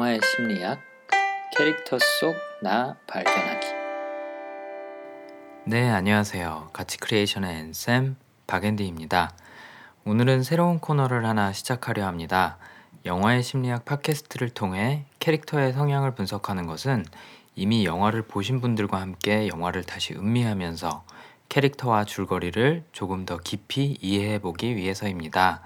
영화의 심리학 캐릭터 속 나 발견하기 네, 안녕하세요. 가치 크리에이션의 앤쌤 박앤디입니다. 오늘은 새로운 코너를 하나 시작하려 합니다. 영화의 심리학 팟캐스트를 통해 캐릭터의 성향을 분석하는 것은 이미 영화를 보신 분들과 함께 영화를 다시 음미하면서 캐릭터와 줄거리를 조금 더 깊이 이해해 보기 위해서입니다.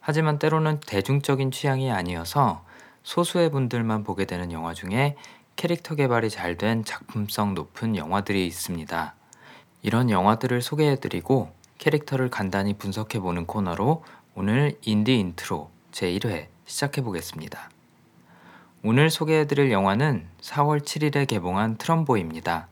하지만 때로는 대중적인 취향이 아니어서 소수의 분들만 보게 되는 영화 중에 캐릭터 개발이 잘 된 작품성 높은 영화들이 있습니다. 이런 영화들을 소개해드리고 캐릭터를 간단히 분석해보는 코너로 오늘 인디 인트로 제1회 시작해보겠습니다. 오늘 소개해드릴 영화는 4월 7일에 개봉한 트럼보입니다.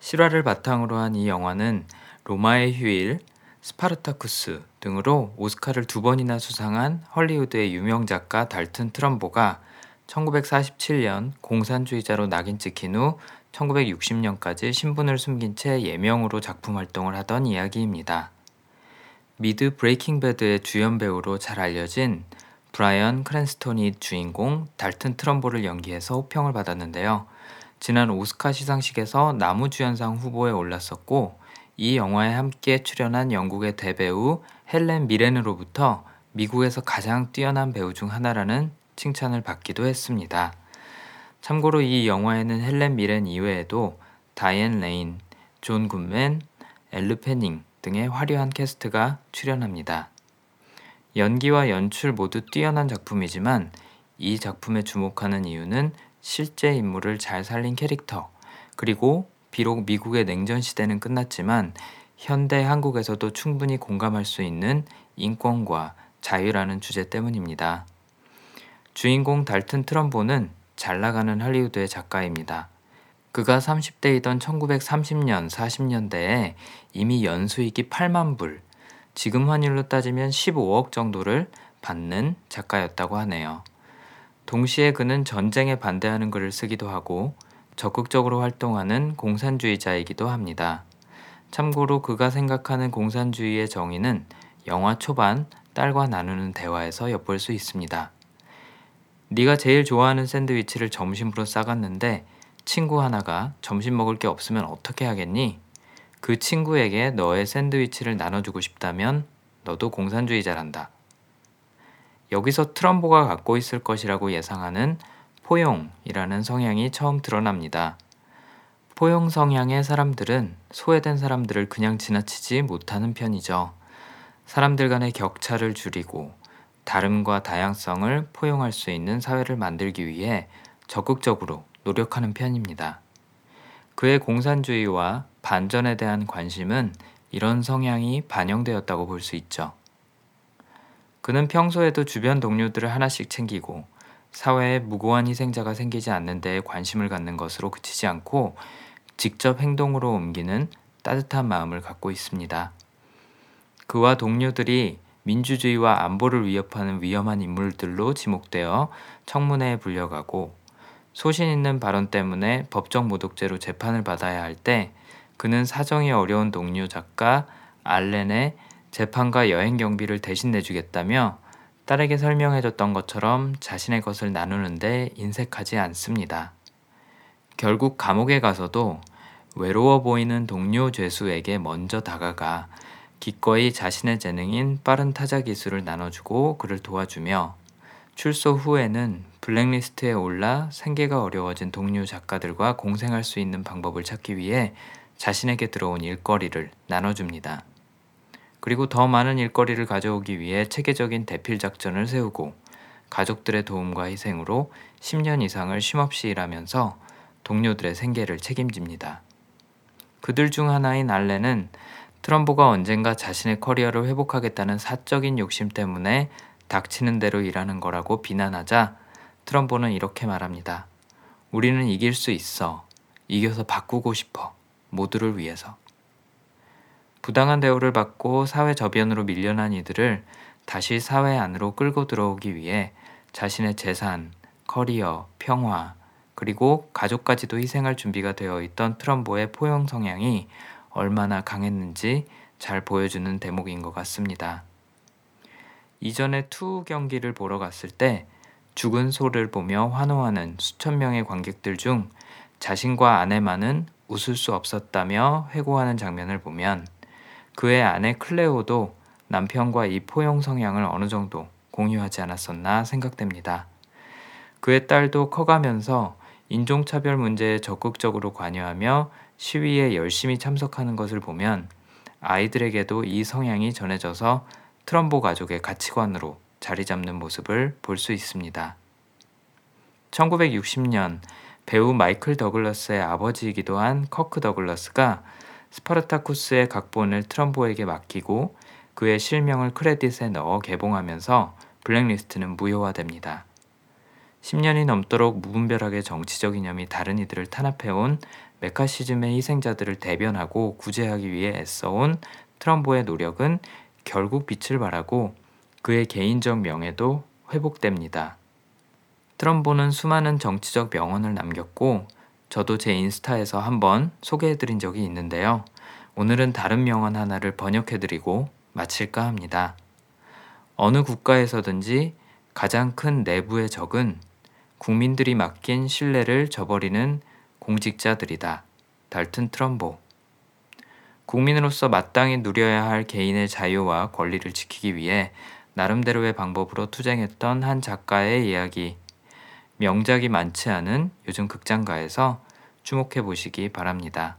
실화를 바탕으로 한 이 영화는 로마의 휴일, 스파르타쿠스 등으로 오스카를 두 번이나 수상한 헐리우드의 유명 작가 달튼 트럼보가 1947년 공산주의자로 낙인 찍힌 후 1960년까지 신분을 숨긴 채 예명으로 작품 활동을 하던 이야기입니다. 미드 브레이킹 배드의 주연 배우로 잘 알려진 브라이언 크랜스톤이 주인공 달튼 트럼보를 연기해서 호평을 받았는데요. 지난 오스카 시상식에서 남우주연상 후보에 올랐었고 이 영화에 함께 출연한 영국의 대배우 헬렌 미렌으로부터 미국에서 가장 뛰어난 배우 중 하나라는 칭찬을 받기도 했습니다. 참고로 이 영화에는 헬렌 미렌 이외에도 다이앤 레인, 존 굿맨, 엘르 패닝 등의 화려한 캐스트가 출연합니다. 연기와 연출 모두 뛰어난 작품이지만 이 작품에 주목하는 이유는 실제 인물을 잘 살린 캐릭터, 그리고 비록 미국의 냉전 시대는 끝났지만 현대 한국에서도 충분히 공감할 수 있는 인권과 자유라는 주제 때문입니다. 주인공 달튼 트럼보는 잘 나가는 할리우드의 작가입니다. 그가 30대이던 1930년, 40년대에 이미 연수익이 8만 불, 지금 환율로 따지면 15억 정도를 받는 작가였다고 하네요. 동시에 그는 전쟁에 반대하는 글을 쓰기도 하고 적극적으로 활동하는 공산주의자이기도 합니다. 참고로 그가 생각하는 공산주의의 정의는 영화 초반 딸과 나누는 대화에서 엿볼 수 있습니다. 네가 제일 좋아하는 샌드위치를 점심으로 싸갔는데 친구 하나가 점심 먹을 게 없으면 어떻게 하겠니? 그 친구에게 너의 샌드위치를 나눠주고 싶다면 너도 공산주의자란다. 여기서 트럼보가 갖고 있을 것이라고 예상하는 포용이라는 성향이 처음 드러납니다. 포용 성향의 사람들은 소외된 사람들을 그냥 지나치지 못하는 편이죠. 사람들 간의 격차를 줄이고 다름과 다양성을 포용할 수 있는 사회를 만들기 위해 적극적으로 노력하는 편입니다. 그의 공산주의와 반전에 대한 관심은 이런 성향이 반영되었다고 볼 수 있죠. 그는 평소에도 주변 동료들을 하나씩 챙기고 사회에 무고한 희생자가 생기지 않는 데에 관심을 갖는 것으로 그치지 않고 직접 행동으로 옮기는 따뜻한 마음을 갖고 있습니다. 그와 동료들이 민주주의와 안보를 위협하는 위험한 인물들로 지목되어 청문회에 불려가고 소신 있는 발언 때문에 법정 모독죄로 재판을 받아야 할 때 그는 사정이 어려운 동료 작가 알렌의 재판과 여행 경비를 대신 내주겠다며 딸에게 설명해줬던 것처럼 자신의 것을 나누는데 인색하지 않습니다. 결국 감옥에 가서도 외로워 보이는 동료 죄수에게 먼저 다가가 기꺼이 자신의 재능인 빠른 타자 기술을 나눠주고 그를 도와주며 출소 후에는 블랙리스트에 올라 생계가 어려워진 동료 작가들과 공생할 수 있는 방법을 찾기 위해 자신에게 들어온 일거리를 나눠줍니다. 그리고 더 많은 일거리를 가져오기 위해 체계적인 대필 작전을 세우고 가족들의 도움과 희생으로 10년 이상을 쉼없이 일하면서 동료들의 생계를 책임집니다. 그들 중 하나인 알렌은 트럼보가 언젠가 자신의 커리어를 회복하겠다는 사적인 욕심 때문에 닥치는 대로 일하는 거라고 비난하자 트럼보는 이렇게 말합니다. 우리는 이길 수 있어. 이겨서 바꾸고 싶어. 모두를 위해서. 부당한 대우를 받고 사회 저변으로 밀려난 이들을 다시 사회 안으로 끌고 들어오기 위해 자신의 재산, 커리어, 평화, 그리고 가족까지도 희생할 준비가 되어 있던 트럼보의 포용 성향이 얼마나 강했는지 잘 보여주는 대목인 것 같습니다. 이전에 투 경기를 보러 갔을 때 죽은 소를 보며 환호하는 수천 명의 관객들 중 자신과 아내만은 웃을 수 없었다며 회고하는 장면을 보면 그의 아내 클레오도 남편과 이 포용 성향을 어느 정도 공유하지 않았었나 생각됩니다. 그의 딸도 커가면서 인종차별 문제에 적극적으로 관여하며 시위에 열심히 참석하는 것을 보면 아이들에게도 이 성향이 전해져서 트럼보 가족의 가치관으로 자리 잡는 모습을 볼 수 있습니다. 1960년 배우 마이클 더글러스의 아버지이기도 한 커크 더글러스가 스파르타쿠스의 각본을 트럼보에게 맡기고 그의 실명을 크레딧에 넣어 개봉하면서 블랙리스트는 무효화됩니다. 10년이 넘도록 무분별하게 정치적 이념이 다른 이들을 탄압해온 매카시즘의 희생자들을 대변하고 구제하기 위해 애써온 트럼보의 노력은 결국 빛을 발하고 그의 개인적 명예도 회복됩니다. 트럼보는 수많은 정치적 명언을 남겼고 저도 제 인스타에서 한번 소개해드린 적이 있는데요. 오늘은 다른 명언 하나를 번역해드리고 마칠까 합니다. 어느 국가에서든지 가장 큰 내부의 적은 국민들이 맡긴 신뢰를 저버리는 공직자들이다. 달튼 트럼보. 국민으로서 마땅히 누려야 할 개인의 자유와 권리를 지키기 위해 나름대로의 방법으로 투쟁했던 한 작가의 이야기. 명작이 많지 않은 요즘 극장가에서 주목해 보시기 바랍니다.